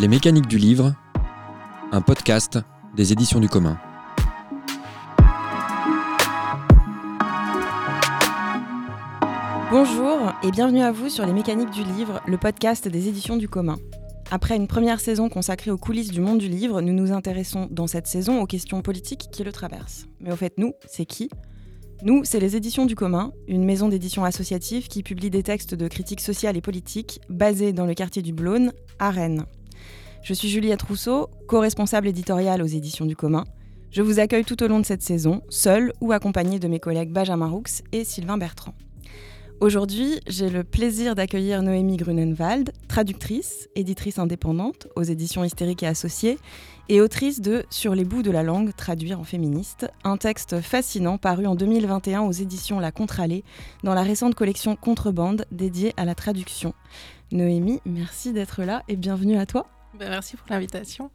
Les mécaniques du livre, un podcast des éditions du commun. Bonjour et bienvenue à vous sur Les mécaniques du livre, le podcast des éditions du commun. Après une première saison consacrée aux coulisses du monde du livre, nous nous intéressons dans cette saison aux questions politiques qui le traversent. Mais au fait, nous, c'est qui? Nous, c'est les éditions du commun, une maison d'édition associative qui publie des textes de critique sociale et politique basés dans le quartier du Blône, à Rennes. Je suis Juliette Rousseau, co-responsable éditoriale aux éditions du commun. Je vous accueille tout au long de cette saison, seule ou accompagnée de mes collègues Benjamin Roux et Sylvain Bertrand. Aujourd'hui, j'ai le plaisir d'accueillir Noémie Grunenwald, traductrice, éditrice indépendante aux éditions Hystériques et Associées et autrice de Sur les bouts de la langue, traduire en féministe, un texte fascinant paru en 2021 aux éditions La Contralée dans la récente collection Contrebande dédiée à la traduction. Noémie, merci d'être là et bienvenue à toi. Ben, merci pour l'invitation.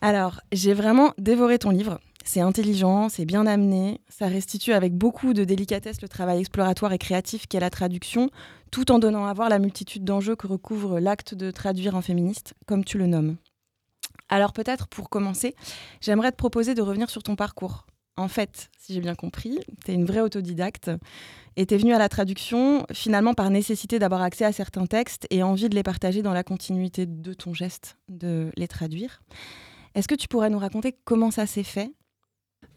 Alors, j'ai vraiment dévoré ton livre. C'est intelligent, c'est bien amené, ça restitue avec beaucoup de délicatesse le travail exploratoire et créatif qu'est la traduction, tout en donnant à voir la multitude d'enjeux que recouvre l'acte de traduire un féministe, comme tu le nommes. Alors peut-être pour commencer, j'aimerais te proposer de revenir sur ton parcours. En fait, si j'ai bien compris, tu es une vraie autodidacte et tu es venue à la traduction finalement par nécessité d'avoir accès à certains textes et envie de les partager dans la continuité de ton geste de les traduire. Est-ce que tu pourrais nous raconter comment ça s'est fait?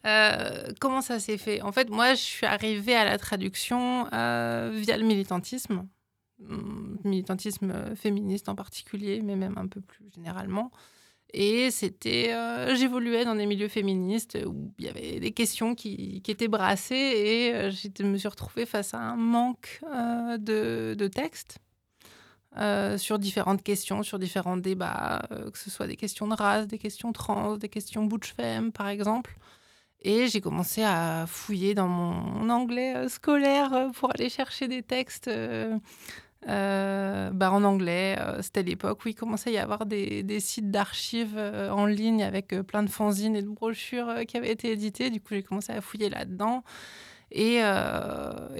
Euh, comment ça s'est fait? En fait, moi, je suis arrivée à la traduction euh, via le militantisme, hum, militantisme euh, féministe en particulier, mais même un peu plus généralement. Et c'était, j'évoluais dans des milieux féministes où il y avait des questions qui, étaient brassées et je me suis retrouvée face à un manque de, de textes. sur différentes questions, sur différents débats, que ce soit des questions de race, des questions trans, des questions butch femme, par exemple. Et j'ai commencé à fouiller dans mon anglais euh, scolaire euh, pour aller chercher des textes euh, bah, en anglais. C'était l'époque où il commençait à y avoir des, sites d'archives en ligne avec plein de fanzines et de brochures qui avaient été éditées. Du coup, j'ai commencé à fouiller là-dedans. Et,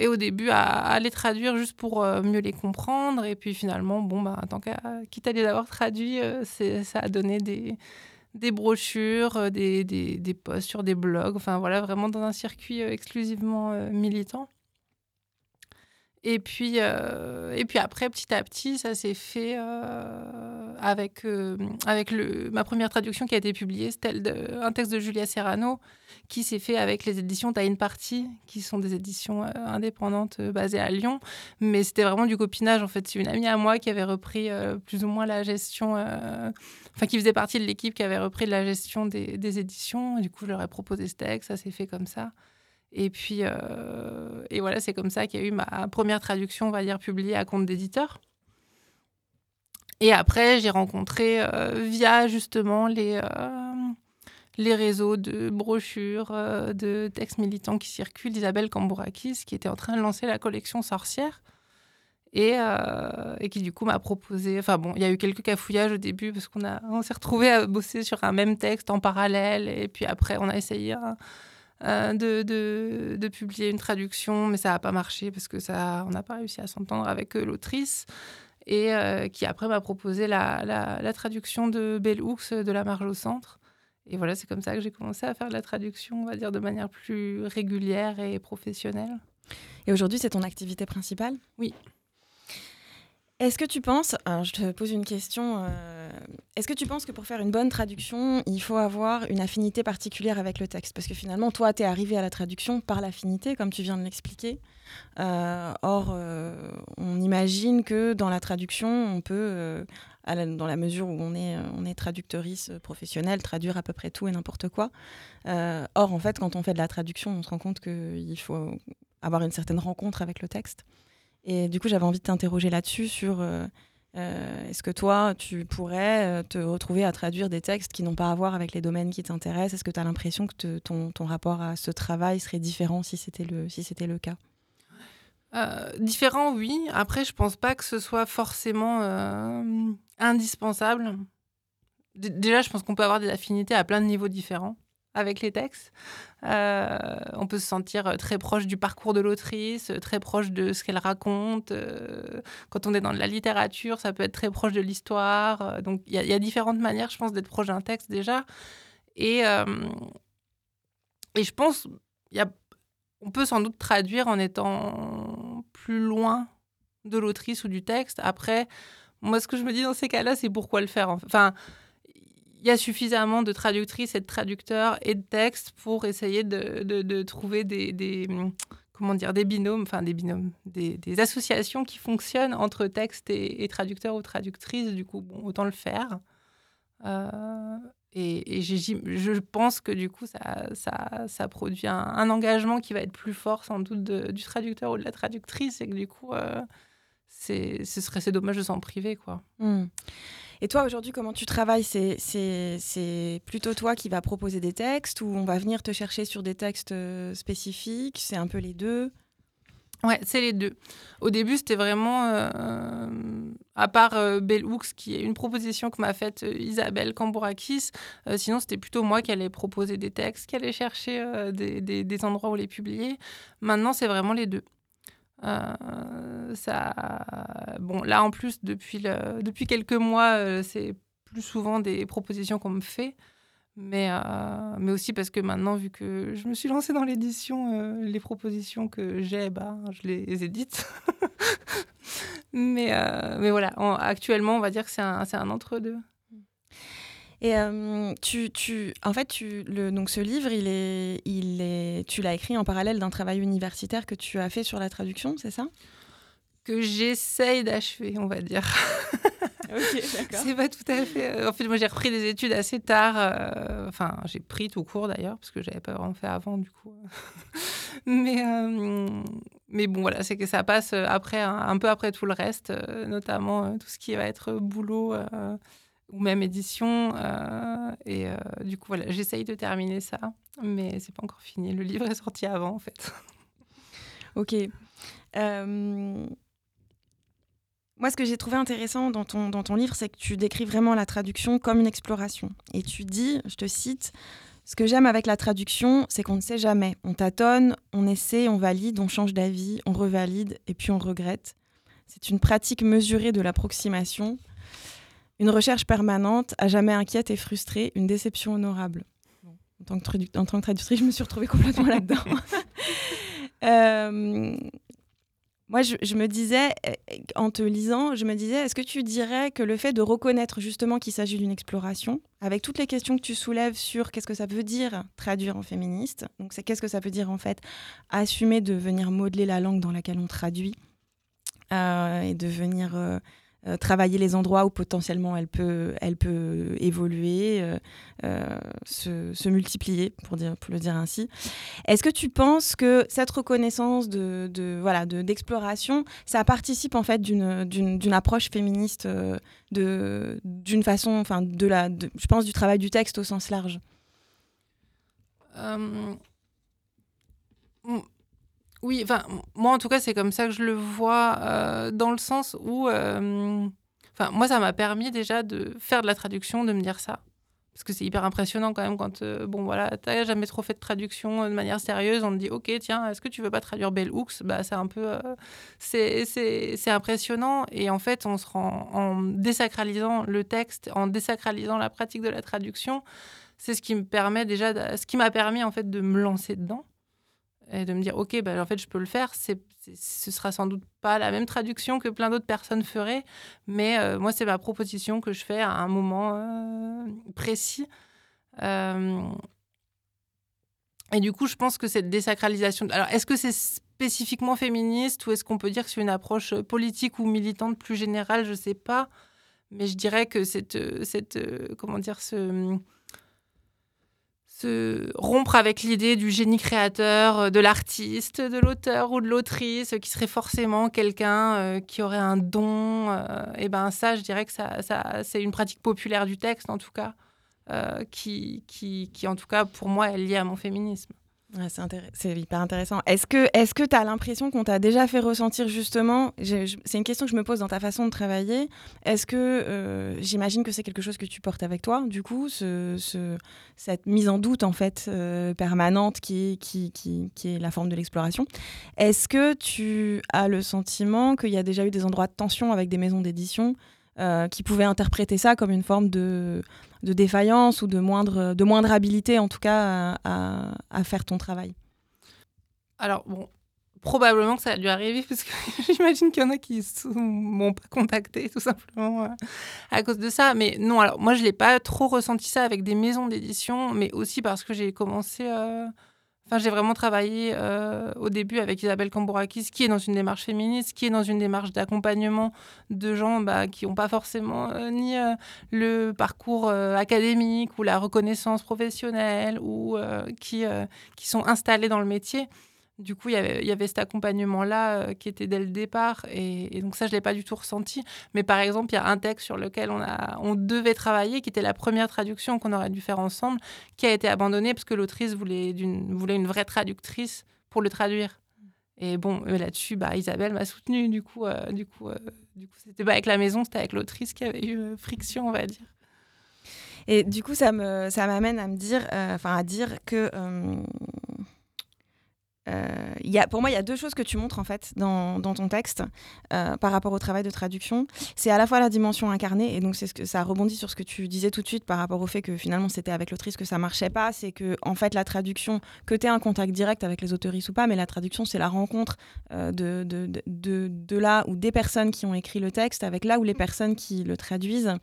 au début, à, les traduire juste pour mieux les comprendre. Et puis finalement, bon, bah, tant qu'à quitte à les avoir traduits, ça a donné des brochures, euh, des, des, posts sur des blogs, enfin voilà, vraiment dans un circuit euh, exclusivement euh, militant. Et puis, et puis après, petit à petit, ça s'est fait avec, avec le, ma première traduction qui a été publiée, c'était un texte de Julia Serrano, qui s'est fait avec les éditions Time Party, qui sont des éditions indépendantes basées à Lyon. Mais c'était vraiment du copinage, en fait. C'est une amie à moi qui avait repris plus ou moins la gestion enfin qui faisait partie de l'équipe qui avait repris la gestion des, éditions. du coup, je leur ai proposé ce texte, ça s'est fait comme ça. Et puis, euh, et voilà, c'est comme ça qu'il y a eu ma première traduction, on va dire, publiée à compte d'éditeur. Et après, j'ai rencontré euh, via justement les, euh, les réseaux de brochures, de textes militants qui circulent, Isabelle Cambourakis, qui était en train de lancer la collection Sorcière et, qui du coup m'a proposé. Enfin bon, il y a eu quelques cafouillages au début parce qu'on on s'est retrouvé à bosser sur un même texte en parallèle et puis après on a essayé euh, de, de, de, publier une traduction, mais ça n'a pas marché parce que ça, on n'a pas réussi à s'entendre avec euh, l'autrice et qui après m'a proposé la, la, la, traduction de Bell Hooks de La Marge au Centre. Et voilà, c'est comme ça que j'ai commencé à faire de la traduction, on va dire, de manière plus régulière et professionnelle. Et aujourd'hui, c'est ton activité principale? Oui. Est-ce que tu penses, alors je te pose une question, euh, est-ce que tu penses que pour faire une bonne traduction, il faut avoir une affinité particulière avec le texte? Parce que finalement, toi, tu es arrivé à la traduction par l'affinité, comme tu viens de l'expliquer. Euh, or, euh, on imagine que dans la traduction, on peut, dans la mesure où on est, on est traductrice professionnelle, traduire à peu près tout et n'importe quoi. or, en fait, quand on fait de la traduction, on se rend compte qu'il faut avoir une certaine rencontre avec le texte. Et du coup, j'avais envie de t'interroger là-dessus sur euh, euh, est-ce que toi, tu pourrais euh, te retrouver à traduire des textes qui n'ont pas à voir avec les domaines qui t'intéressent? Est-ce que tu as l'impression que ton, ton, rapport à ce travail serait différent si c'était le, si le cas? Différent, oui. Après, je pense pas que ce soit forcément indispensable. déjà, je pense qu'on peut avoir des affinités à plein de niveaux différents avec les textes. Euh, on peut se sentir très proche du parcours de l'autrice, très proche de ce qu'elle raconte. Euh, quand on est dans de la littérature, ça peut être très proche de l'histoire. Euh, donc il y, a différentes manières, je pense, d'être proche d'un texte déjà. Et, et je pense, y a, on peut sans doute traduire en étant plus loin de l'autrice ou du texte. Après, moi, ce que je me dis dans ces cas-là, c'est pourquoi le faire. Enfin, il y a suffisamment de traductrices et de traducteurs et de textes pour essayer de, de, trouver des, des, comment dire, des binômes, enfin des binômes, des, associations qui fonctionnent entre texte et, traducteurs ou traductrices. Du coup, bon, autant le faire. Euh, et, et je pense que du coup, ça, ça, ça produit un, engagement qui va être plus fort sans doute du traducteur ou de la traductrice et que du coup, euh, c'est, ce serait c'est dommage de s'en priver. quoi. Hmm. Et toi, aujourd'hui, comment tu travailles? C'est, c'est, plutôt toi qui vas proposer des textes ou on va venir te chercher sur des textes euh, spécifiques? C'est un peu les deux? Ouais, c'est les deux. Au début, c'était vraiment, euh, à part euh, Bell Hooks, qui est une proposition que m'a faite Isabelle Cambourakis, sinon c'était plutôt moi qui allais proposer des textes, qui allait chercher des, des, des, endroits où les publier. Maintenant, c'est vraiment les deux. Euh, ça, bon, là en plus, depuis, depuis quelques mois, euh, c'est plus souvent des propositions qu'on me fait. Mais, euh, mais aussi parce que maintenant, vu que je me suis lancée dans l'édition, les propositions que j'ai, bah, je les édite. mais, mais voilà, actuellement, on va dire que c'est un, un entre-deux. Et tu, tu, en fait, tu, le, donc ce livre, il est, il est, tu l'as écrit en parallèle d'un travail universitaire que tu as fait sur la traduction, c'est ça? Que j'essaye d'achever, on va dire. ok, d'accord. c'est pas tout à fait. Euh, en fait, moi, j'ai repris des études assez tard. Euh, enfin, j'ai pris tout court d'ailleurs, parce que j'avais pas vraiment fait avant, du coup. mais, mais bon, voilà, c'est que ça passe après, un, peu après tout le reste, notamment tout ce qui va être boulot ou même édition. Euh, et euh, du coup, voilà, j'essaye de terminer ça, mais c'est pas encore fini. Le livre est sorti avant, en fait. ok. Euh, moi, ce que j'ai trouvé intéressant dans ton, dans ton livre, c'est que tu décris vraiment la traduction comme une exploration. Et tu dis, je te cite, ce que j'aime avec la traduction, c'est qu'on ne sait jamais. On tâtonne, on essaie, on valide, on change d'avis, on revalide et puis on regrette. C'est une pratique mesurée de l'approximation une recherche permanente, à jamais inquiète et frustrée, une déception honorable. En tant, que en tant que traductrice, je me suis retrouvée complètement là-dedans. Euh, moi, je, me disais, euh, en te lisant, je me disais, est-ce que tu dirais que le fait de reconnaître justement qu'il s'agit d'une exploration, avec toutes les questions que tu soulèves sur qu'est-ce que ça veut dire traduire en féministe, donc c'est qu'est-ce que ça veut dire en fait assumer de venir modeler la langue dans laquelle on traduit euh, et de venir euh, travailler les endroits où potentiellement elle peut, elle peut évoluer, euh, euh, se, multiplier, pour, dire, pour le dire ainsi. Est-ce que tu penses que cette reconnaissance de, de voilà d'exploration, ça participe en fait d'une approche féministe de d'une façon, enfin de la, je pense du travail du texte au sens large? Oui, enfin, moi en tout cas, c'est comme ça que je le vois, euh, dans le sens où, euh, moi, ça m'a permis déjà de faire de la traduction, de me dire ça. Parce que c'est hyper impressionnant quand même quand, euh, bon voilà, t'as jamais trop fait de traduction de manière sérieuse, on te dit, ok, tiens, est-ce que tu veux pas traduire Bell Hooks Bah, c'est un peu, c'est impressionnant. Et en fait, on se rend, en désacralisant le texte, en désacralisant la pratique de la traduction, c'est ce qui me permet déjà, ce qui m'a permis en fait de me lancer dedans et de me dire ok ben en fait je peux le faire. C'est ce sera sans doute pas la même traduction que plein d'autres personnes feraient mais euh, moi c'est ma proposition que je fais à un moment euh, précis. Euh, et du coup je pense que cette désacralisation alors est-ce que c'est spécifiquement féministe ou est-ce qu'on peut dire que c'est une approche politique ou militante plus générale? Je sais pas. Mais je dirais que cette cette comment dire ce se rompre avec l'idée du génie créateur, euh, de l'artiste, de l'auteur ou de l'autrice, qui serait forcément quelqu'un euh, qui aurait un don. et euh, eh ben ça, je dirais que ça, ça c'est une pratique populaire du texte, en tout cas, qui, qui, qui, en tout cas, pour moi, est liée à mon féminisme. C'est hyper intéressant. Est-ce que tu as l'impression qu'on t'a déjà fait ressentir justement, c'est une question que je me pose dans ta façon de travailler, est-ce que, euh, j'imagine que c'est quelque chose que tu portes avec toi, du coup, ce, cette mise en doute en fait euh, permanente qui, est la forme de l'exploration, est-ce que tu as le sentiment qu'il y a déjà eu des endroits de tension avec des maisons d'édition euh, qui pouvaient interpréter ça comme une forme de, défaillance ou de moindre, de moindre habilité, en tout cas, à, à, faire ton travail Alors, bon, probablement que ça a dû arriver, parce que j'imagine qu'il y en a qui ne m'ont pas contacté, tout simplement, euh, à cause de ça. Mais non, alors, moi, je n'ai pas trop ressenti ça avec des maisons d'édition, mais aussi parce que j'ai commencé... Euh, Enfin, j'ai vraiment travaillé euh, au début avec Isabelle Cambourakis, qui est dans une démarche féministe, qui est dans une démarche d'accompagnement de gens bah, qui n'ont pas forcément euh, ni euh, le parcours académique ou la reconnaissance professionnelle ou qui, qui sont installés dans le métier. Du coup, il y avait cet accompagnement-là euh, qui était dès le départ. Et, donc ça, je ne l'ai pas du tout ressenti. Mais par exemple, il y a un texte sur lequel on, a, on devait travailler, qui était la première traduction qu'on aurait dû faire ensemble, qui a été abandonné parce que l'autrice voulait, voulait une vraie traductrice pour le traduire. Et bon, là-dessus, bah, Isabelle m'a soutenue. Du coup, euh, du coup, euh, du coup, c'était pas avec la maison, c'était avec l'autrice qui avait eu friction, on va dire. Et du coup, ça ça m'amène à me dire, enfin, à dire que euh, pour moi, il y a deux choses que tu montres en fait dans, ton texte euh, par rapport au travail de traduction. C'est à la fois la dimension incarnée, et donc ça rebondit sur ce que tu disais tout de suite par rapport au fait que finalement c'était avec l'autrice que ça marchait pas. C'est que en fait la traduction, que tu aies un contact direct avec les autoristes ou pas, mais la traduction c'est la rencontre euh, de, là ou des personnes qui ont écrit le texte avec là où les personnes qui le traduisent,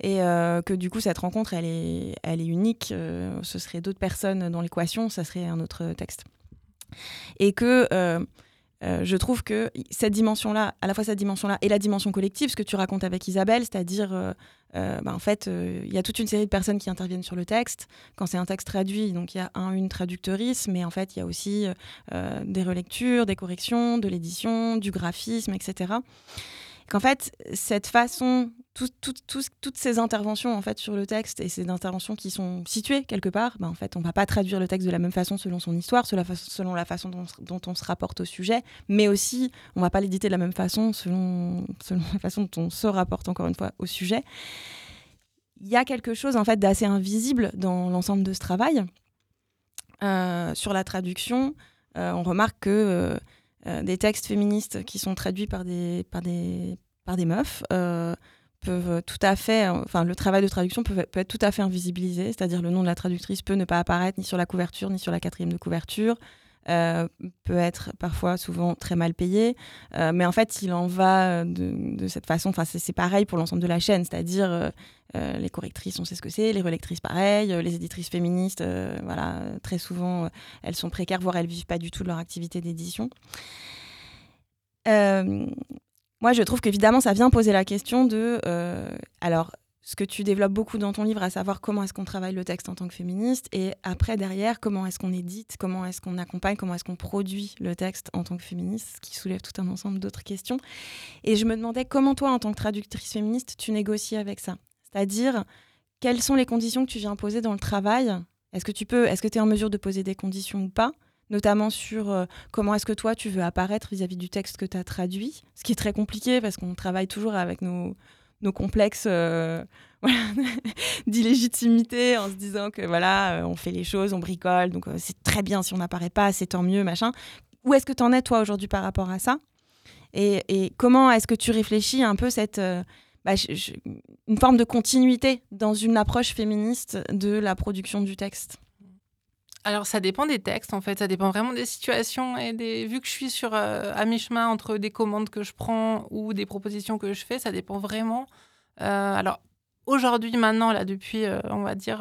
et que du coup cette rencontre elle est, elle est unique. ce serait d'autres personnes dans l'équation, ça serait un autre texte. Et que euh, euh, je trouve que cette dimension-là, à la fois cette dimension-là et la dimension collective, ce que tu racontes avec Isabelle, c'est-à-dire, euh, bah, en fait, il y a toute une série de personnes qui interviennent sur le texte. Quand c'est un texte traduit, donc il y a un, une traducteurice, mais en fait, il y a aussi des relectures, des corrections, de l'édition, du graphisme, etc qu'en fait, cette façon, toutes ces interventions en fait sur le texte et ces interventions qui sont situées quelque part, ben, en fait, on va pas traduire le texte de la même façon selon son histoire, selon la façon dont, on se rapporte au sujet, mais aussi, on va pas l'éditer de la même façon selon, selon la façon dont on se rapporte encore une fois au sujet. Il y a quelque chose en fait d'assez invisible dans l'ensemble de ce travail. Euh, sur la traduction, euh, on remarque que euh, des textes féministes qui sont traduits par des, par des, par des meufs euh, peuvent tout à fait, enfin le travail de traduction peut, peut, être tout à fait invisibilisé, c'est-à-dire le nom de la traductrice peut ne pas apparaître ni sur la couverture ni sur la quatrième de couverture. Euh, peut être parfois souvent très mal payé. Euh, mais en fait, il en va de, cette façon. Enfin, c'est pareil pour l'ensemble de la chaîne, c'est-à-dire euh, les correctrices, on sait ce que c'est, les relectrices, pareil, les éditrices féministes, voilà, très souvent, elles sont précaires, voire elles vivent pas du tout de leur activité d'édition. moi, je trouve qu'évidemment, ça vient poser la question de, alors, ce que tu développes beaucoup dans ton livre, à savoir comment est-ce qu'on travaille le texte en tant que féministe, et après, derrière, comment est-ce qu'on édite, comment est-ce qu'on accompagne, comment est-ce qu'on produit le texte en tant que féministe, ce qui soulève tout un ensemble d'autres questions. Et je me demandais comment toi, en tant que traductrice féministe, tu négocies avec ça? C'est-à-dire, quelles sont les conditions que tu viens poser dans le travail? Est-ce que tu peux, est-ce que tu es en mesure de poser des conditions ou pas? Notamment sur euh, comment est-ce que toi tu veux apparaître vis-à-vis -vis du texte que tu as traduit, ce qui est très compliqué parce qu'on travaille toujours avec nos, nos complexes euh, d'illégitimité en se disant que voilà, euh, on fait les choses, on bricole, donc c'est très bien si on n'apparaît pas, c'est tant mieux, machin. Où est-ce que tu en es toi aujourd'hui par rapport à ça? Et, comment est-ce que tu réfléchis un peu cette bah, une forme de continuité dans une approche féministe de la production du texte alors, ça dépend des textes, en fait. Ça dépend vraiment des situations et des. Vu que je suis sur euh, à mi-chemin entre des commandes que je prends ou des propositions que je fais, ça dépend vraiment. Euh, alors, aujourd'hui, maintenant, là, depuis, euh, on va dire,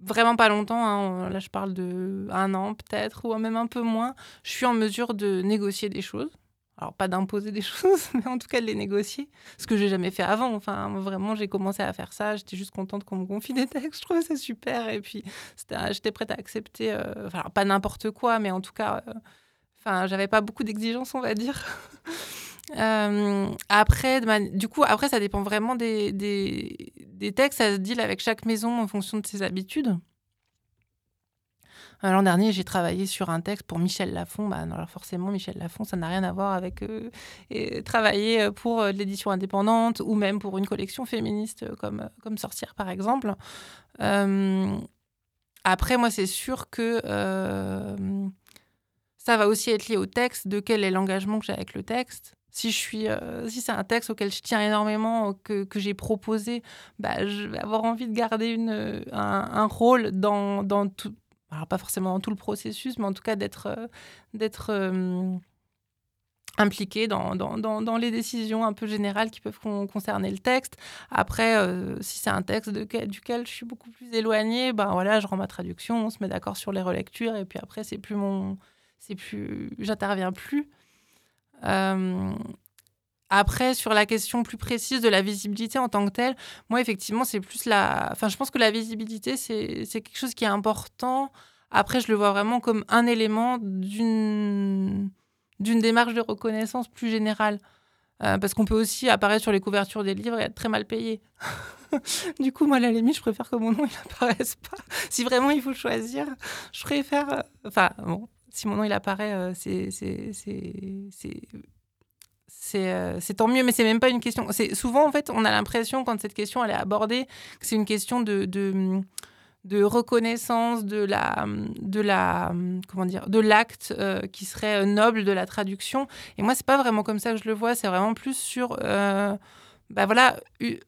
vraiment pas longtemps, hein, là, je parle de un an peut-être, ou même un peu moins, je suis en mesure de négocier des choses alors pas d'imposer des choses, mais en tout cas de les négocier, ce que j'ai jamais fait avant. Enfin, vraiment, j'ai commencé à faire ça. J'étais juste contente qu'on me confie des textes. Je trouvais ça super. Et puis, j'étais prête à accepter, euh, enfin, pas n'importe quoi, mais en tout cas, euh, j'avais pas beaucoup d'exigences, on va dire. Euh, après, du coup, après, ça dépend vraiment des, des, des textes. Ça se deal avec chaque maison en fonction de ses habitudes. Euh, l'an dernier, j'ai travaillé sur un texte pour Michel Lafon. Bah, alors forcément, Michel Lafon, ça n'a rien à voir avec euh, et travailler pour euh, l'édition indépendante ou même pour une collection féministe comme, comme Sorcière, par exemple. après, moi, c'est sûr que ça va aussi être lié au texte, de quel est l'engagement que j'ai avec le texte. Si, si c'est un texte auquel je tiens énormément, que, que j'ai proposé, bah, je vais avoir envie de garder une, un, un rôle dans, dans tout, alors pas forcément dans tout le processus, mais en tout cas d'être euh, d'être euh, impliqué dans, dans, dans, les décisions un peu générales qui peuvent concerner le texte. Après, euh, si c'est un texte duquel je suis beaucoup plus éloignée, ben voilà, je rends ma traduction, on se met d'accord sur les relectures, et puis après, c'est plus mon... c'est plus... j'interviens plus. Après, sur la question plus précise de la visibilité en tant que telle, moi, effectivement, c'est plus la. Enfin, je pense que la visibilité, c'est quelque chose qui est important. Après, je le vois vraiment comme un élément d'une démarche de reconnaissance plus générale. Euh, parce qu'on peut aussi apparaître sur les couvertures des livres et être très mal payé. du coup, moi, à la limite, je préfère que mon nom il apparaisse pas. Si vraiment il faut choisir, je préfère. Euh, enfin, bon, si mon nom il apparaît, euh, c'est c'est tant mieux, mais c'est même pas une question. C'est souvent en fait, on a l'impression quand cette question elle est abordée que c'est une question de, reconnaissance de la de la comment dire de l'acte euh, qui serait noble de la traduction. Et moi, c'est pas vraiment comme ça que je le vois. C'est vraiment plus sur euh, bah voilà,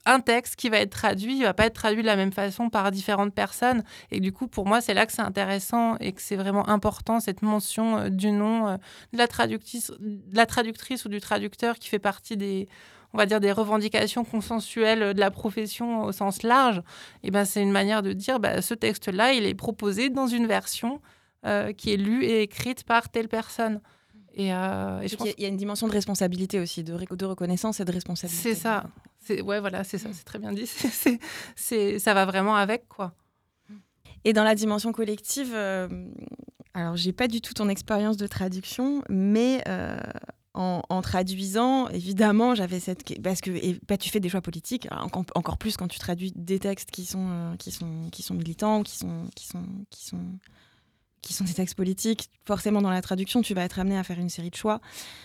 un texte qui va être traduit, il va pas être traduit de la même façon par différentes personnes. Et du coup, pour moi, c'est là que c'est intéressant et que c'est vraiment important cette mention euh, du nom euh, de la traductrice, de la traductrice ou du traducteur qui fait partie des, on va dire, des revendications consensuelles de la profession au sens large. Et ben, c'est une manière de dire, bah, ce texte-là, il est proposé dans une version euh, qui est lue et écrite par telle personne. Et, euh, Il y a une dimension de responsabilité aussi, de, de reconnaissance et de responsabilité. C'est ça. Ouais, voilà, c'est ça, c'est très bien dit. c'est ça va vraiment avec, quoi. Et dans la dimension collective, euh, alors j'ai pas du tout ton expérience de traduction, mais euh, en, traduisant, évidemment, j'avais cette parce que et, bah, tu fais des choix politiques, encore plus quand tu traduis des textes qui sont euh, qui sont qui sont militants, qui sont qui sont qui sont qui sont des textes politiques, forcément dans la traduction, tu vas être amené à faire une série de choix.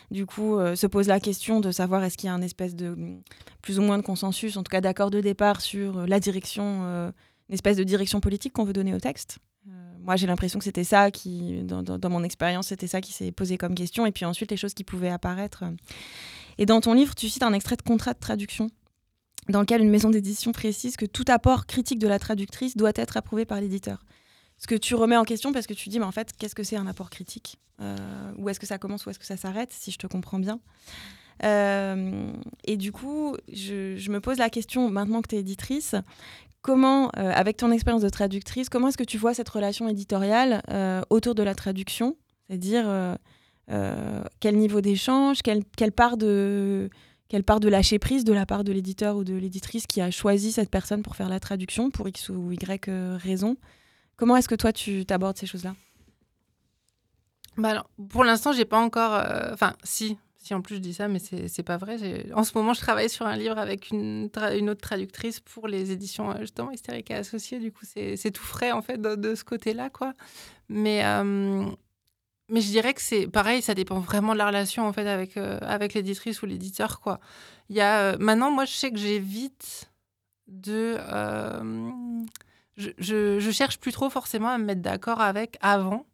Du coup, euh, se pose la question de savoir est-ce qu'il y a un espèce de plus ou moins de consensus, en tout cas d'accord de départ sur euh, la direction, euh, une espèce de direction politique qu'on veut donner au texte. moi, j'ai l'impression que c'était ça qui, dans, dans mon expérience, c'était ça qui s'est posé comme question. Et puis ensuite, les choses qui pouvaient apparaître. Et dans ton livre, tu cites un extrait de contrat de traduction dans lequel une maison d'édition précise que tout apport critique de la traductrice doit être approuvé par l'éditeur ce que tu remets en question parce que tu dis, mais en fait, qu'est-ce que c'est un apport critique euh, Où est-ce que ça commence, où est-ce que ça s'arrête, si je te comprends bien. Euh, Et du coup, je, me pose la question, maintenant que tu es éditrice, comment, euh, avec ton expérience de traductrice, comment est-ce que tu vois cette relation éditoriale autour de la traduction? C'est-à-dire, quel niveau d'échange, quelle, quelle part de quelle part de lâcher prise de la part de l'éditeur ou de l'éditrice qui a choisi cette personne pour faire la traduction pour X ou Y raison? Comment est-ce que toi, tu t'abordes ces choses-là? Bah Pour l'instant, j'ai pas encore. Euh, enfin, si. Si en plus je dis ça, mais c'est pas vrai. En ce moment, je travaille sur un livre avec une, une autre traductrice pour les éditions euh, justement Hystérique et Associés. Du coup, c'est tout frais en fait de, ce côté-là, quoi. Mais euh, mais je dirais que c'est pareil, ça dépend vraiment de la relation en fait avec avec l'éditrice ou l'éditeur, quoi. Il y a maintenant, moi, je sais que j'évite de je, cherche plus trop forcément à me mettre d'accord avec avant,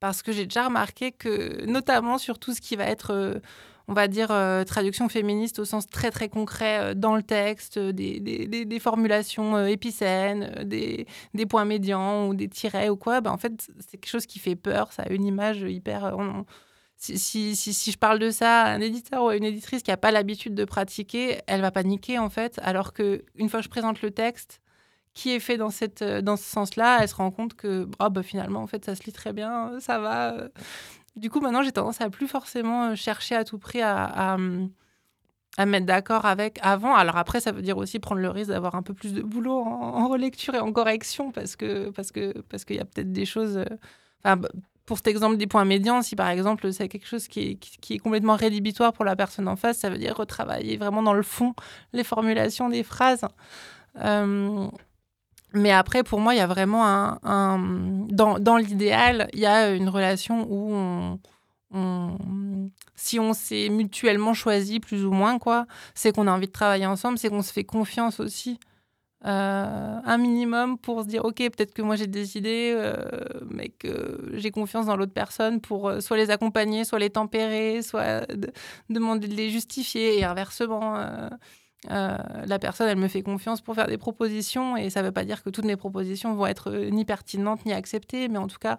parce que j'ai déjà remarqué que, notamment sur tout ce qui va être, euh, on va dire, euh, traduction féministe au sens très très concret euh, dans le texte, des, formulations épicènes, des, points médians ou des tirets ou quoi, ben, en fait, c'est quelque chose qui fait peur, ça a une image hyper. si, je parle de ça à un éditeur ou à une éditrice qui n'a pas l'habitude de pratiquer, elle va paniquer en fait, alors que une fois que je présente le texte, qui est fait dans, cette, euh, dans ce sens-là, elle se rend compte que oh, finalement, en fait, ça se lit très bien, euh, ça va. Euh. Du coup, maintenant, j'ai tendance à plus forcément chercher à tout prix à, à, mettre d'accord avec avant. Alors après, ça veut dire aussi prendre le risque d'avoir un peu plus de boulot en, relecture et en correction parce que parce que parce qu'il y a peut-être des choses. Enfin, bah, pour cet exemple des points médians, si par exemple c'est quelque chose qui est, qui est, complètement rédhibitoire pour la personne en face, ça veut dire retravailler vraiment dans le fond les formulations des phrases. Mais après, pour moi, il y a vraiment un. Dans, l'idéal, il y a une relation où si on s'est mutuellement choisi plus ou moins, quoi, c'est qu'on a envie de travailler ensemble, c'est qu'on se fait confiance aussi. Euh, un minimum pour se dire ok peut-être que moi j'ai des idées euh, mais que j'ai confiance dans l'autre personne pour euh, soit les accompagner soit les tempérer soit demander de les justifier et inversement la personne elle me fait confiance pour faire des propositions et ça veut pas dire que toutes mes propositions vont être ni pertinentes ni acceptées mais en tout cas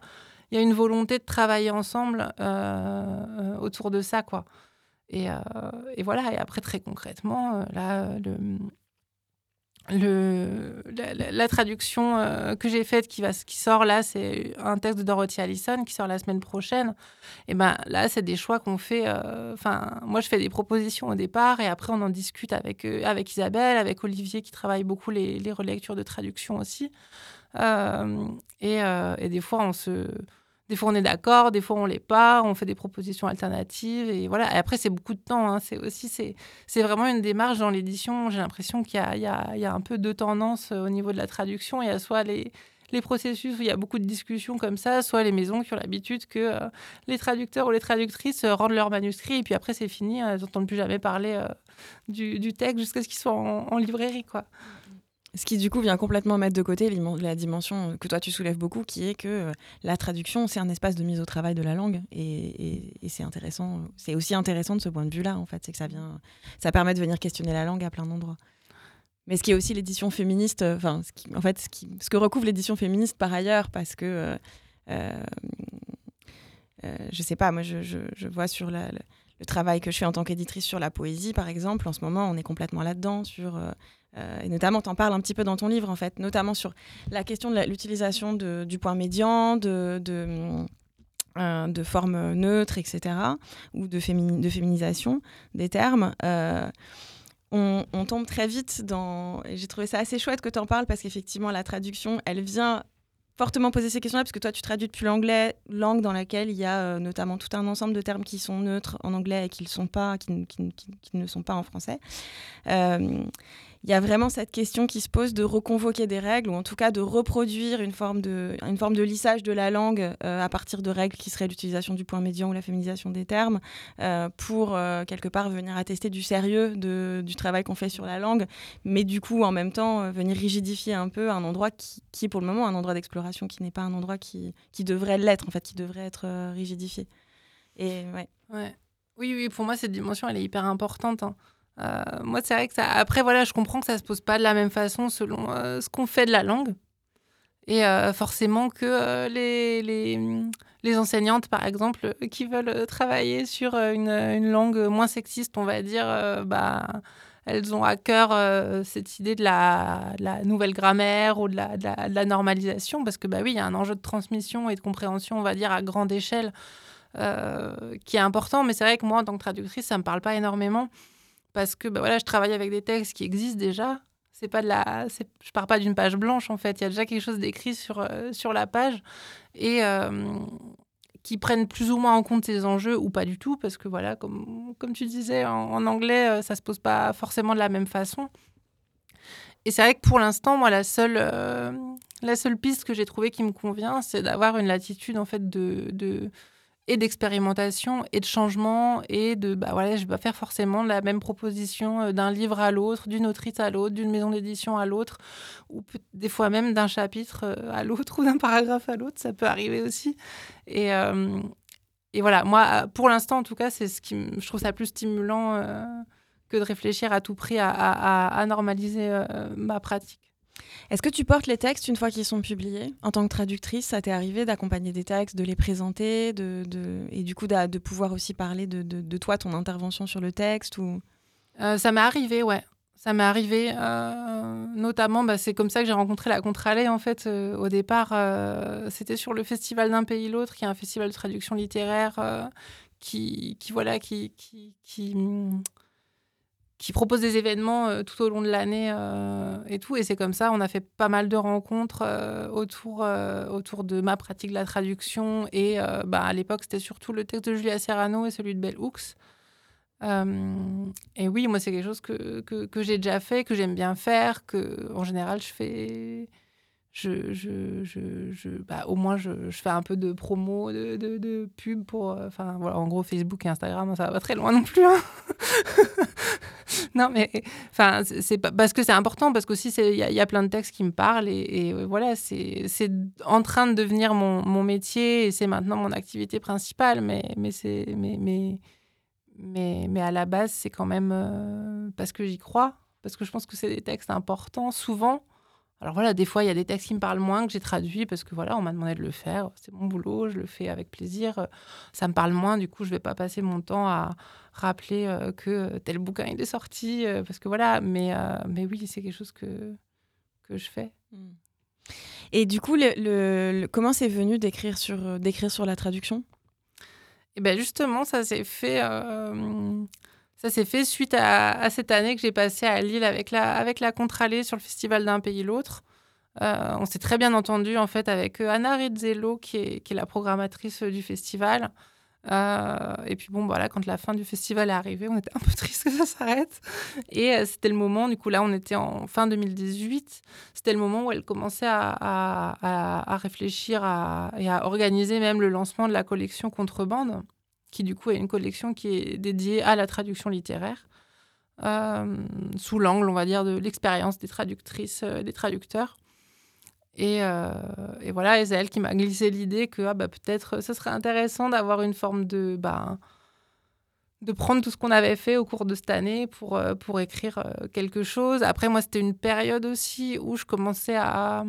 il y a une volonté de travailler ensemble autour de ça quoi. Et, et, voilà et après très concrètement là le la, traduction euh, que j'ai faite qui, va, qui sort là, c'est un texte de Dorothy Allison qui sort la semaine prochaine. Et ben là, c'est des choix qu'on fait. Euh, enfin, moi, je fais des propositions au départ et après, on en discute avec, euh, avec Isabelle, avec Olivier qui travaille beaucoup les, relectures de traduction aussi. Et, des fois, on se des fois, on est d'accord, des fois, on l'est pas. On fait des propositions alternatives. Et voilà. Et après, c'est beaucoup de temps. Hein. C'est aussi, c'est vraiment une démarche dans l'édition. J'ai l'impression qu'il y, y, y a, un peu deux tendances euh, au niveau de la traduction. Il y a soit les, les processus où il y a beaucoup de discussions comme ça, soit les maisons qui ont l'habitude que euh, les traducteurs ou les traductrices euh, rendent leur manuscrit et puis après c'est fini, elles n'entendent plus jamais parler du, du, texte jusqu'à ce qu'ils soient en, en, librairie. quoi. Ce qui du coup vient complètement mettre de côté la dimension que toi tu soulèves beaucoup, qui est que euh, la traduction c'est un espace de mise au travail de la langue et, c'est intéressant. C'est aussi intéressant de ce point de vue-là en fait, c'est que ça vient, ça permet de venir questionner la langue à plein d'endroits. Mais ce qui est aussi l'édition féministe, euh, enfin, en fait, ce, ce, que recouvre l'édition féministe par ailleurs, parce que euh, euh je sais pas, moi je, vois sur le, travail que je fais en tant qu'éditrice sur la poésie, par exemple, en ce moment on est complètement là-dedans sur euh, et notamment, tu en parles un petit peu dans ton livre, en fait, notamment sur la question de l'utilisation du point médian, de, de, euh, formes neutres, etc., ou de, féminisation des termes. Euh, on, tombe très vite dans... J'ai trouvé ça assez chouette que tu en parles, parce qu'effectivement, la traduction, elle vient fortement poser ces questions-là, parce que toi, tu traduis depuis l'anglais, langue dans laquelle il y a notamment tout un ensemble de termes qui sont neutres en anglais et qui, le sont pas, qui, ne sont pas en français il y a vraiment cette question qui se pose de reconvoquer des règles, ou en tout cas de reproduire une forme de, lissage de la langue euh, à partir de règles qui seraient l'utilisation du point médian ou la féminisation des termes, euh, pour euh, quelque part venir attester du sérieux du travail qu'on fait sur la langue, mais du coup en même temps venir rigidifier un peu un endroit qui, est pour le moment un endroit d'exploration, qui n'est pas un endroit qui, devrait l'être, en fait, qui devrait être rigidifié. Et ouais. Oui, oui, pour moi, cette dimension, elle est hyper importante. Hein. Euh, moi, c'est vrai que ça. Après, voilà, je comprends que ça se pose pas de la même façon selon euh, ce qu'on fait de la langue. Et euh, forcément que les, les, les, enseignantes, par exemple, qui veulent travailler sur une, une langue moins sexiste, on va dire, bah, elles ont à cœur cette idée de la, la, nouvelle grammaire ou de la, de la, normalisation, parce que, bah oui, il y a un enjeu de transmission et de compréhension, on va dire, à grande échelle, qui est important. Mais c'est vrai que moi, en tant que traductrice, ça ne me parle pas énormément parce que bah, voilà, je travaille avec des textes qui existent déjà. C'est pas de la, je pars pas d'une page blanche en fait. Il y a déjà quelque chose d'écrit sur euh, sur la page et euh, qui prennent plus ou moins en compte ces enjeux ou pas du tout parce que voilà, comme comme tu disais en, anglais, euh, ça se pose pas forcément de la même façon. Et c'est vrai que pour l'instant, moi, la seule la seule piste que j'ai trouvée qui me convient, c'est d'avoir une latitude en fait de, de et d'expérimentation et de changement et de bah voilà je vais pas faire forcément la même proposition euh, d'un livre à l'autre d'une autrice à l'autre d'une maison d'édition à l'autre ou des fois même d'un chapitre euh, à l'autre ou d'un paragraphe à l'autre ça peut arriver aussi. Et euh, et voilà moi pour l'instant en tout cas c'est ce qui je trouve ça plus stimulant que de réfléchir à tout prix à, à normaliser ma pratique est-ce que tu portes les textes une fois qu'ils sont publiés En tant que traductrice, ça t'est arrivé d'accompagner des textes, de les présenter, et du coup de pouvoir aussi parler de, toi, ton intervention sur le texte. Euh, ça m'est arrivé, ouais. Ça m'est arrivé, euh, notamment, bah, c'est comme ça que j'ai rencontré la Contralée, en fait, euh, au départ. C'était sur le Festival d'un pays l'autre, qui est un festival de traduction littéraire qui, voilà, qui, qui, qui qui propose des événements euh, tout au long de l'année euh, et tout. Et c'est comme ça, on a fait pas mal de rencontres euh, autour, autour de ma pratique de la traduction. Et bah, à l'époque, c'était surtout le texte de Julia Serrano et celui de Bell Hooks. et oui, moi, c'est quelque chose que, que, que j'ai déjà fait, que j'aime bien faire, que en général, je fais, je, je, je, bah, au moins, je, fais un peu de promo, de, de, pub pour. Euh, enfin, voilà, en gros, Facebook et Instagram, ça va pas très loin non plus. Hein. non, mais enfin, c'est parce que c'est important, parce qu'aussi, il y, a plein de textes qui me parlent et, voilà, c'est en train de devenir mon, mon métier et c'est maintenant mon activité principale, mais, mais, mais, mais, mais, mais à la base, c'est quand même euh, parce que j'y crois, parce que je pense que c'est des textes importants, souvent. Alors voilà, des fois, il y a des textes qui me parlent moins, que j'ai traduits parce que voilà, on m'a demandé de le faire. C'est mon boulot, je le fais avec plaisir. Ça me parle moins, du coup, je vais pas passer mon temps à rappeler euh, que tel bouquin il est sorti euh, parce que voilà. Mais, euh, mais oui, c'est quelque chose que, que je fais. Hmm. Et du coup, le, comment c'est venu d'écrire sur, d'écrire sur la traduction? Et eh ben justement, ça s'est fait ça s'est fait suite à, cette année que j'ai passée à Lille avec la, avec la Contralée sur le festival d'un pays l'autre. Euh, on s'est très bien entendu en fait avec euh, Anna Rizzello qui est, la programmatrice du festival. Euh, et puis bon, voilà, quand la fin du festival est arrivée, on était un peu triste que ça s'arrête. Et c'était le moment, du coup là, on était en fin 2018. C'était le moment où elle commençait à réfléchir et à organiser même le lancement de la collection Contrebande qui du coup est une collection qui est dédiée à la traduction littéraire, euh, sous l'angle, on va dire, de l'expérience des traductrices, euh, des traducteurs. Et, euh, et voilà, c'est elle qui m'a glissé l'idée que ah, bah, peut-être ce serait intéressant d'avoir une forme de... Bah, de prendre tout ce qu'on avait fait au cours de cette année pour, pour écrire quelque chose. Après, moi, c'était une période aussi où je commençais à,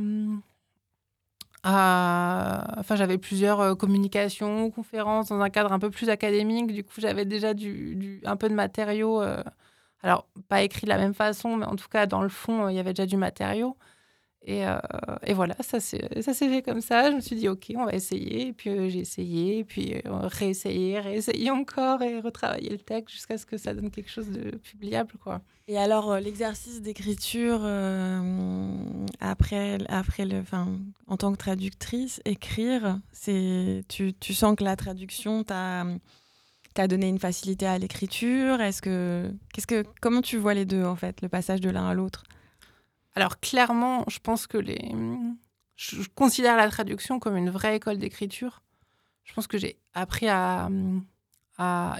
Enfin, j'avais plusieurs euh, communications, conférences dans un cadre un peu plus académique. Du coup, j'avais déjà du, un peu de matériau. Euh, alors, pas écrit de la même façon, mais en tout cas, dans le fond, euh, il y avait déjà du matériau. Et, euh, et, voilà, ça s'est fait comme ça. Je me suis dit, OK, on va essayer. Et puis euh, j'ai essayé, et puis euh, réessayé, réessayé encore et retravailler le texte jusqu'à ce que ça donne quelque chose de publiable. Quoi. Et alors, l'exercice d'écriture, après, après le, en tant que traductrice, écrire, tu, tu sens que la traduction t'a donné une facilité à l'écriture? Que, qu'est-ce que, comment tu vois les deux, en fait, le passage de l'un à l'autre? Alors clairement, je pense que les... Je considère la traduction comme une vraie école d'écriture. Je pense que j'ai appris à,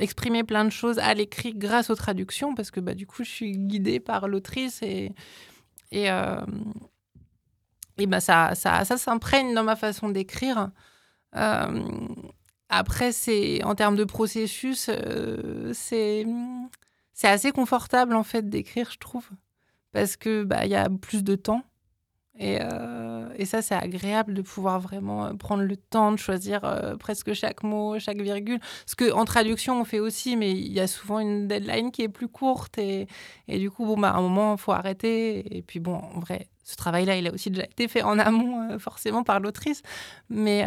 exprimer plein de choses à l'écrit grâce aux traductions, parce que bah, du coup, je suis guidée par l'autrice et, et, euh, et bah, ça, ça, ça s'imprègne dans ma façon d'écrire. Euh, après, c'est en termes de processus, euh, c'est c'est assez confortable en fait d'écrire, je trouve parce que bah y a plus de temps et, euh, et ça c'est agréable de pouvoir vraiment euh, prendre le temps de choisir euh, presque chaque mot, chaque virgule. Ce que en traduction on fait aussi, mais il y a souvent une deadline qui est plus courte et, et du coup bon bah à un moment il faut arrêter et puis bon en vrai ce travail-là il a aussi déjà été fait en amont forcément par l'autrice, mais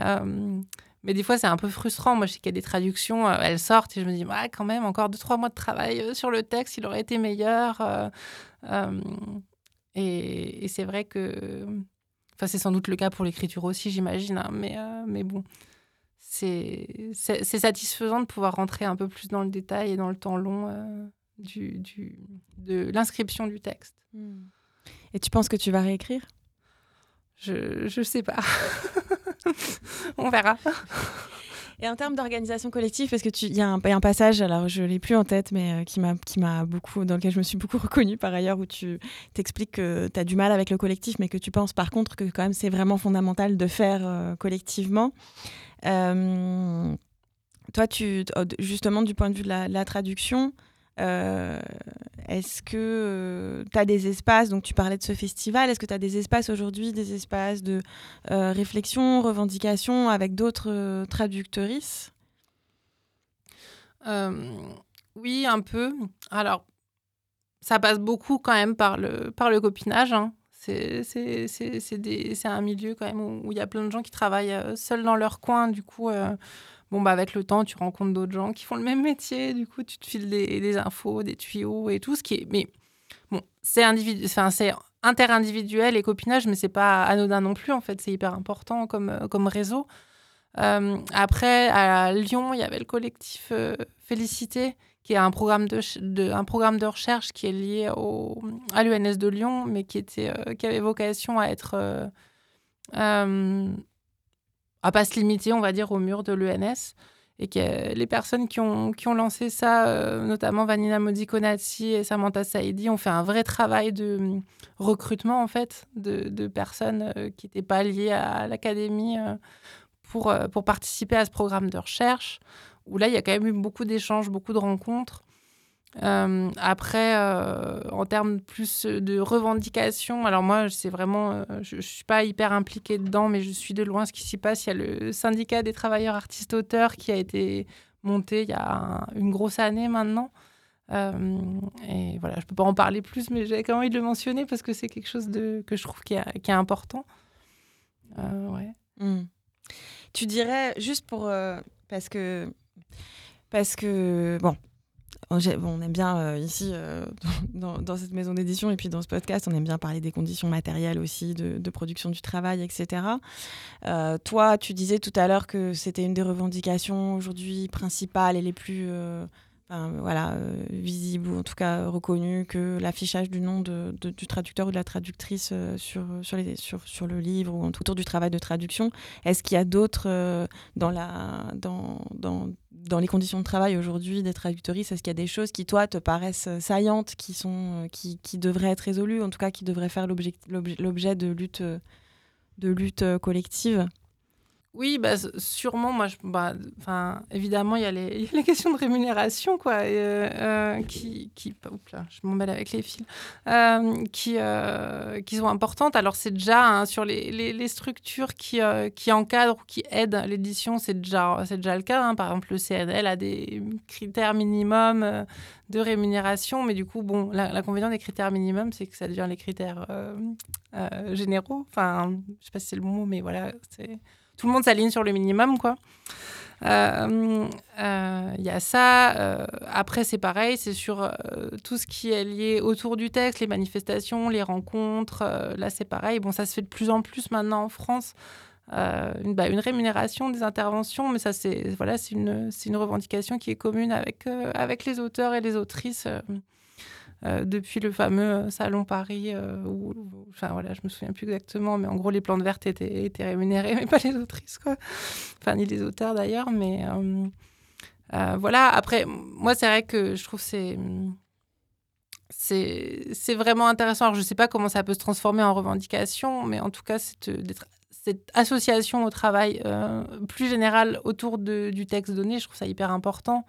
mais des fois, c'est un peu frustrant. Moi, je sais qu'il y a des traductions, elles sortent et je me dis, ah, quand même, encore deux, trois mois de travail sur le texte, il aurait été meilleur. Euh, et, c'est vrai que. Enfin, c'est sans doute le cas pour l'écriture aussi, j'imagine. Hein, mais, euh, mais bon, c'est satisfaisant de pouvoir rentrer un peu plus dans le détail et dans le temps long euh, du, du, de l'inscription du texte. Hmm. Et tu penses que tu vas réécrire? Je ne sais pas. On verra. Et en termes d'organisation collective, parce que il y, a un passage, alors je l'ai plus en tête, mais euh, qui m'a qui m'a beaucoup dans lequel je me suis beaucoup reconnue par ailleurs, où tu t'expliques que tu as du mal avec le collectif, mais que tu penses par contre que quand même c'est vraiment fondamental de faire euh, collectivement. Euh, toi, tu justement du point de vue de la traduction. Euh, est-ce que euh, tu as des espaces, donc tu parlais de ce festival, est-ce que tu as des espaces aujourd'hui, des espaces de euh, réflexion, revendication avec d'autres traductrices? Oui, un peu. Alors, ça passe beaucoup quand même par le, par le copinage. Hein. C'est un milieu quand même où il y a plein de gens qui travaillent seuls dans leur coin. Du coup, bon, bah, avec le temps, tu rencontres d'autres gens qui font le même métier. Du coup, tu te files des, infos, des tuyaux et tout. Ce qui est. Mais bon, c'est interindividuel et copinage, mais c'est pas anodin non plus. En fait, c'est hyper important comme, euh, comme réseau. Euh, après, à Lyon, il y avait le collectif euh, Félicité, qui est un programme de, un programme de recherche qui est lié au, à l'UNS de Lyon, mais qui, était, qui avait vocation à être à pas se limiter, on va dire, au mur de l'ENS. Et que les personnes qui ont, qui ont lancé ça, euh, notamment Vanina Modiconati et Samantha Saidi, ont fait un vrai travail de hum, recrutement, en fait, de, personnes euh, qui n'étaient pas liées à l'académie euh, pour, pour participer à ce programme de recherche, où là, il y a quand même eu beaucoup d'échanges, beaucoup de rencontres. Euh, après, euh, en termes plus de revendications, alors moi, c'est vraiment, euh, je, ne suis pas hyper impliquée dedans, mais je suis de loin ce qui s'y passe. Il y a le syndicat des travailleurs artistes-auteurs qui a été monté il y a une grosse année maintenant. et voilà, je peux pas en parler plus, mais j'avais quand même envie de le mentionner parce que c'est quelque chose de, que je trouve qui est, qui est important. ouais. Hmm. Tu dirais, juste pour. parce que. Parce que. Bon, on aime bien euh, ici, euh, dans, cette maison d'édition et puis dans ce podcast, on aime bien parler des conditions matérielles aussi, de, production du travail, etc. Euh, toi, tu disais tout à l'heure que c'était une des revendications aujourd'hui principales et les plus voilà, visibles ou en tout cas reconnues que l'affichage du nom de, du traducteur ou de la traductrice sur, sur, les, sur, sur le livre ou autour du travail de traduction. Est-ce qu'il y a d'autres dans, la, dans, dans dans les conditions de travail aujourd'hui des traductrices, est-ce qu'il y a des choses qui, toi, te paraissent euh, saillantes, qui, sont, euh, qui, qui devraient être résolues, en tout cas qui devraient faire l'objet de lutte, euh, de lutte collective? Oui, bah, sûrement. Moi, je, bah, évidemment, il y, a les, questions de rémunération, quoi, euh, euh, qui, qui oups là, je avec les fils, euh, qui, qui sont importantes. Alors, c'est déjà hein, sur les, structures qui, qui encadrent ou qui aident l'édition, c'est déjà, déjà le cas. Hein. Par exemple, le CNL a des critères minimums de rémunération, mais du coup, bon, l'inconvénient des critères minimums, c'est que ça devient les critères généraux. Enfin, je sais pas si c'est le bon mot, mais voilà, c'est tout le monde s'aligne sur le minimum, quoi. Il euh, euh, y a ça. Euh, après, c'est pareil, c'est sur tout ce qui est lié autour du texte, les manifestations, les rencontres. là, c'est pareil. Bon, ça se fait de plus en plus maintenant en France. Une, bah, une, rémunération des interventions, mais ça, c'est voilà, une, une revendication qui est commune avec, avec les auteurs et les autrices. Euh, depuis le fameux euh, Salon Paris, euh, où, enfin voilà, je me souviens plus exactement, mais en gros, les plantes vertes étaient, rémunérées, mais pas les autrices, quoi. Enfin, ni les auteurs d'ailleurs, mais voilà. Après, moi, c'est vrai que je trouve c'est c'est vraiment intéressant. Alors, je ne sais pas comment ça peut se transformer en revendication, mais en tout cas, cette, association au travail plus générale autour du texte donné, je trouve ça hyper important.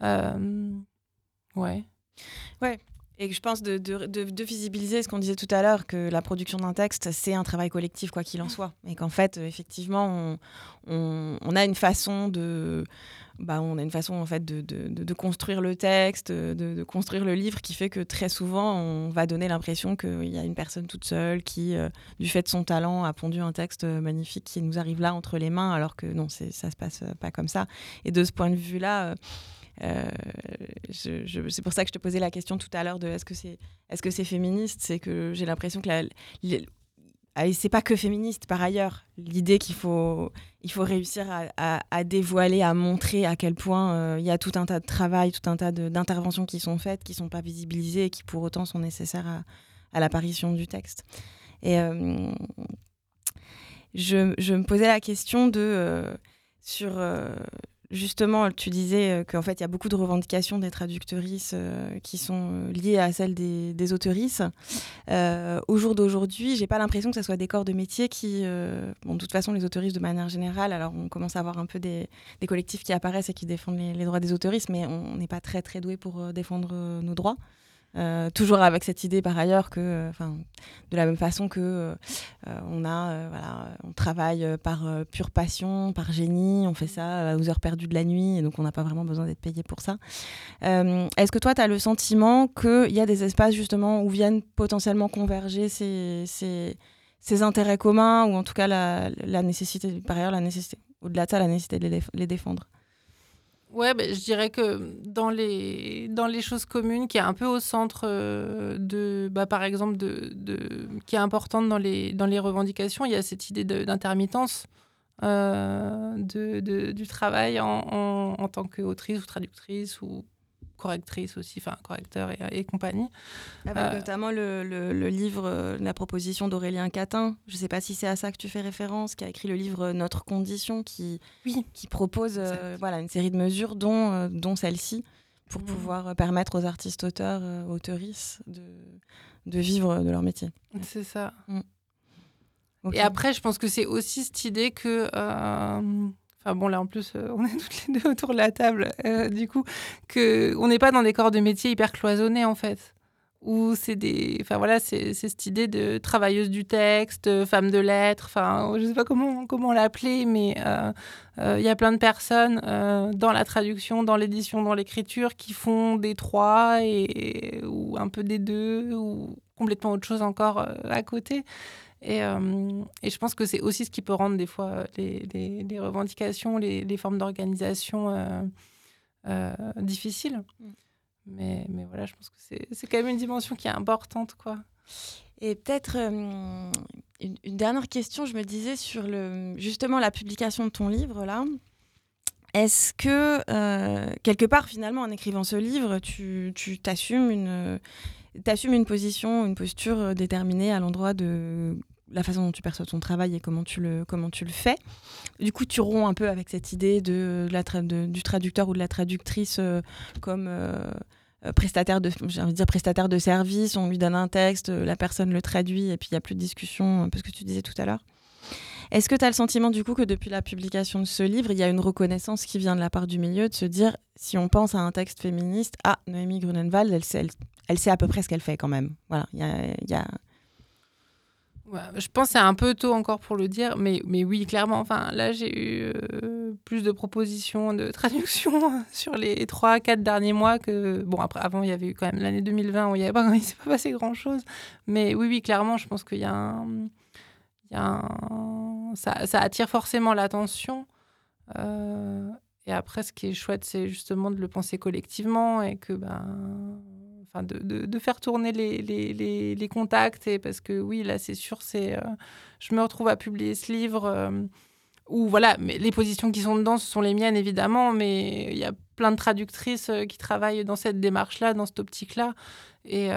ouais. Ouais, et je pense de, visibiliser ce qu'on disait tout à l'heure, que la production d'un texte, c'est un travail collectif, quoi qu'il en soit. Et qu'en fait, euh, effectivement, on, a une façon de... Bah, on a une façon en fait de, construire le texte, de, construire le livre qui fait que très souvent on va donner l'impression qu'il y a une personne toute seule qui, euh, du fait de son talent, a pondu un texte magnifique qui nous arrive là entre les mains, alors que non, ça se passe pas comme ça. Et de ce point de vue-là, euh, euh, c'est pour ça que je te posais la question tout à l'heure de est-ce que c'est est-ce que c'est féministe? C'est que j'ai l'impression que ah, c'est pas que féministe par ailleurs. L'idée qu'il faut, il faut réussir à, dévoiler, à montrer à quel point euh, il y a tout un tas de travail, tout un tas d'interventions qui sont faites, qui sont pas visibilisées et qui pour autant sont nécessaires à, l'apparition du texte. Et euh, je, me posais la question de sur Justement, tu disais euh, qu'en fait, il y a beaucoup de revendications des traductrices euh, qui sont euh, liées à celles des, des auteurices. au jour d'aujourd'hui, j'ai pas l'impression que ce soit des corps de métier qui. bon, de toute façon, les autoristes, de manière générale, alors on commence à avoir un peu des, collectifs qui apparaissent et qui défendent les, les droits des autoristes, mais on n'est pas très, très doué pour défendre nos droits. Euh, toujours avec cette idée par ailleurs que, enfin, de la même façon que euh, on a, euh, voilà, on travaille par pure passion, par génie, on fait ça aux heures perdues de la nuit, et donc on n'a pas vraiment besoin d'être payé pour ça. Est-ce que toi, tu as le sentiment qu'il y a des espaces justement où viennent potentiellement converger ces, intérêts communs, ou en tout cas la nécessité, par ailleurs la nécessité, au-delà de ça, la nécessité de les défendre? Ouais, ben, je dirais que dans les, dans les choses communes, qui est un peu au centre euh, de, bah, par exemple, de, de, qui est importante dans les, dans les revendications, il y a cette idée d'intermittence euh, de, du travail en, en, en tant qu'autrice ou traductrice ou correctrices aussi, enfin correcteurs et, compagnie. Avec notamment le, le, livre, la proposition d'Aurélien Catin. Je ne sais pas si c'est à ça que tu fais référence, qui a écrit le livre Notre condition, qui, oui. qui propose voilà, une série de mesures, dont, dont celle-ci, pour mmh. pouvoir permettre aux artistes auteurs, auteurices de, de vivre de leur métier. C'est ça. Mmh. Et après, je pense que c'est aussi cette idée que. Euh, enfin bon, là en plus, euh, on est toutes les deux autour de la table, euh, du coup, que on n'est pas dans des corps de métier hyper cloisonnés en fait. Où c'est des. Enfin voilà, c'est cette idée de travailleuse du texte, femme de lettres, enfin, je sais pas comment, comment l'appeler, mais il y a plein de personnes dans la traduction, dans l'édition, dans l'écriture qui font des trois et, ou un peu des deux ou complètement autre chose encore à côté. Et, euh, et, je pense que c'est aussi ce qui peut rendre des fois les, les, revendications, les, les formes d'organisation euh, euh, difficiles. Mm. Mais, mais, voilà, je pense que c'est quand même une dimension qui est importante. quoi. Et peut-être une, une, dernière question, je me disais sur le, justement la publication de ton livre là. Est-ce que quelque part finalement en écrivant ce livre, tu t'assumes une, une position, une posture déterminée à l'endroit de la façon dont tu perçois ton travail et comment tu le, comment tu le fais. Du coup, tu romps un peu avec cette idée de, la du traducteur ou de la traductrice euh, comme euh, euh, prestataire de, dire prestataire de service. On lui donne un texte, la personne le traduit et puis il n'y a plus de discussion, un peu ce que tu disais tout à l'heure. Est-ce que tu as le sentiment du coup que depuis la publication de ce livre, il y a une reconnaissance qui vient de la part du milieu de se dire, si on pense à un texte féministe, ah, Noémie Grunenwald, elle sait, elle, sait à peu près ce qu'elle fait quand même. Voilà, il y a je pense que c'est un peu tôt encore pour le dire, mais, mais oui, clairement. Enfin, là, j'ai eu euh, plus de propositions de traduction sur les 3-4 derniers mois que. Bon, après, avant, il y avait eu quand même l'année 2020 où il ne s'est pas passé grand-chose. Mais oui, oui, clairement, je pense qu'il y a un. Y a un ça, ça, attire forcément l'attention. Euh, et après, ce qui est chouette, c'est justement de le penser collectivement et que. Ben, de, faire tourner les, contacts. Et parce que oui, là, c'est sûr, c'est, euh, je me retrouve à publier ce livre euh, où, voilà, mais les positions qui sont dedans, ce sont les miennes, évidemment, mais il y a plein de traductrices euh, qui travaillent dans cette démarche-là, dans cette optique-là. Et,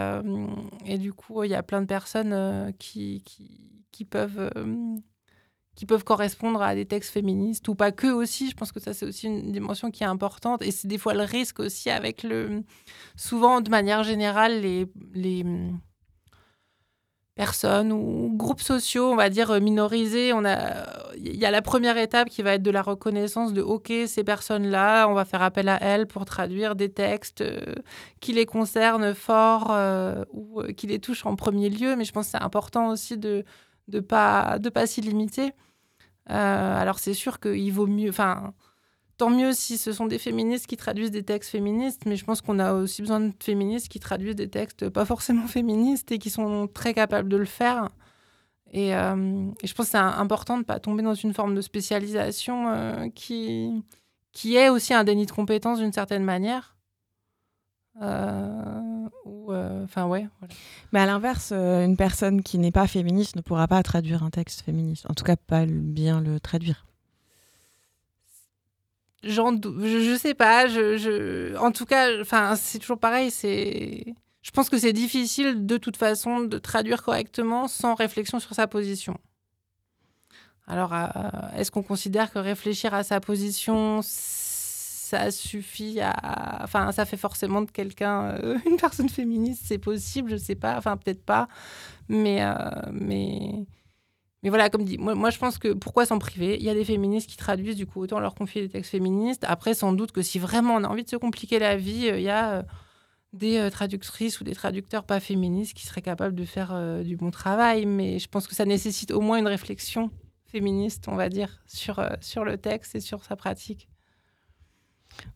et, du coup, il y a plein de personnes qui, qui, qui peuvent qui peuvent correspondre à des textes féministes ou pas que aussi. Je pense que ça, c'est aussi une dimension qui est importante. Et c'est des fois le risque aussi avec le. Souvent, de manière générale, les, les personnes ou groupes sociaux, on va dire minorisés, on a, il y a la première étape qui va être de la reconnaissance de OK, ces personnes-là, on va faire appel à elles pour traduire des textes euh, qui les concernent fort euh, ou euh, qui les touchent en premier lieu. Mais je pense que c'est important aussi de de pas de pas s'y limiter. Euh, alors c'est sûr qu'il vaut mieux, enfin tant mieux si ce sont des féministes qui traduisent des textes féministes, mais je pense qu'on a aussi besoin de féministes qui traduisent des textes pas forcément féministes et qui sont très capables de le faire. Et, euh, je pense que c'est important de ne pas tomber dans une forme de spécialisation euh, qui, qui est aussi un déni de compétence d'une certaine manière. Euh, euh, enfin, ouais. Mais à l'inverse, euh, une personne qui n'est pas féministe ne pourra pas traduire un texte féministe. En tout cas, pas bien le traduire. Je, je sais pas. Je, je... En tout cas, enfin, c'est toujours pareil. C'est, je pense que c'est difficile de toute façon de traduire correctement sans réflexion sur sa position. Alors, est-ce qu'on considère que réfléchir à sa position, ça suffit à. Enfin, ça fait forcément de quelqu'un euh, une personne féministe, c'est possible, je sais pas, enfin, peut-être pas. Mais, euh, mais, mais voilà, comme dit, moi, moi je pense que pourquoi s'en priver? Il y a des féministes qui traduisent, du coup, autant leur confier des textes féministes. Après, sans doute que si vraiment on a envie de se compliquer la vie, euh, il y a des traductrices ou des traducteurs pas féministes qui seraient capables de faire du bon travail. Mais je pense que ça nécessite au moins une réflexion féministe, on va dire, sur, sur le texte et sur sa pratique.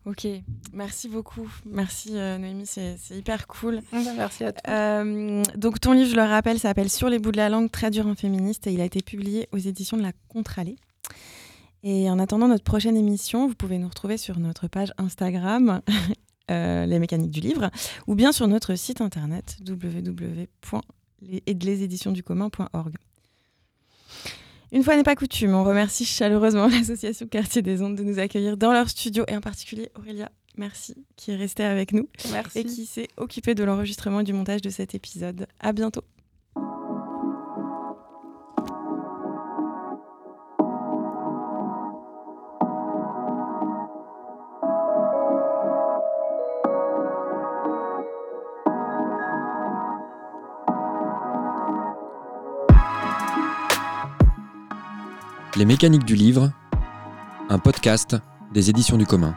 Ok, merci beaucoup. Merci euh, Noémie, c'est hyper cool. Merci à toi. Euh, donc ton livre, je le rappelle, s'appelle Sur les bouts de la langue, traduire en féministe et il a été publié aux éditions de la Contralée. Et en attendant notre prochaine émission, vous pouvez nous retrouver sur notre page Instagram, euh, Les mécaniques du livre, ou bien sur notre site internet www.leseditionsducommun.org. Une fois n'est pas coutume, on remercie chaleureusement l'association Quartier des Ondes de nous accueillir dans leur studio et en particulier Aurélia, merci, qui est restée avec nous et qui s'est occupée de l'enregistrement et du montage de cet épisode. À bientôt. Les mécaniques du livre, un podcast des éditions du commun.